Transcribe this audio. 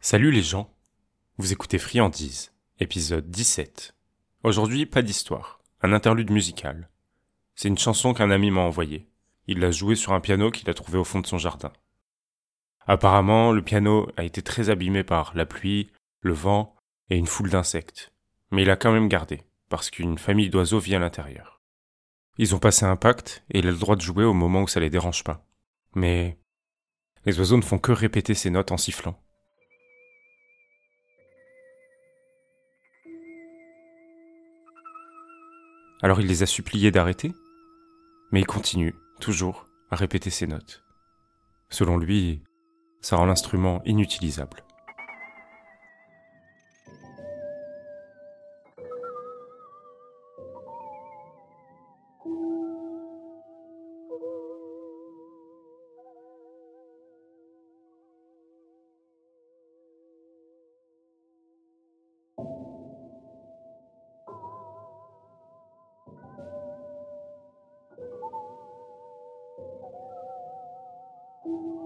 Salut les gens, vous écoutez Friandise, épisode 17. Aujourd'hui, pas d'histoire, un interlude musical. C'est une chanson qu'un ami m'a envoyée. Il l'a jouée sur un piano qu'il a trouvé au fond de son jardin. Apparemment, le piano a été très abîmé par la pluie, le vent et une foule d'insectes. Mais il a quand même gardé, parce qu'une famille d'oiseaux vit à l'intérieur. Ils ont passé un pacte et il a le droit de jouer au moment où ça les dérange pas. Mais les oiseaux ne font que répéter ces notes en sifflant. Alors il les a suppliés d'arrêter, mais il continue, toujours, à répéter ces notes. Selon lui, ça rend l'instrument inutilisable. Thank you.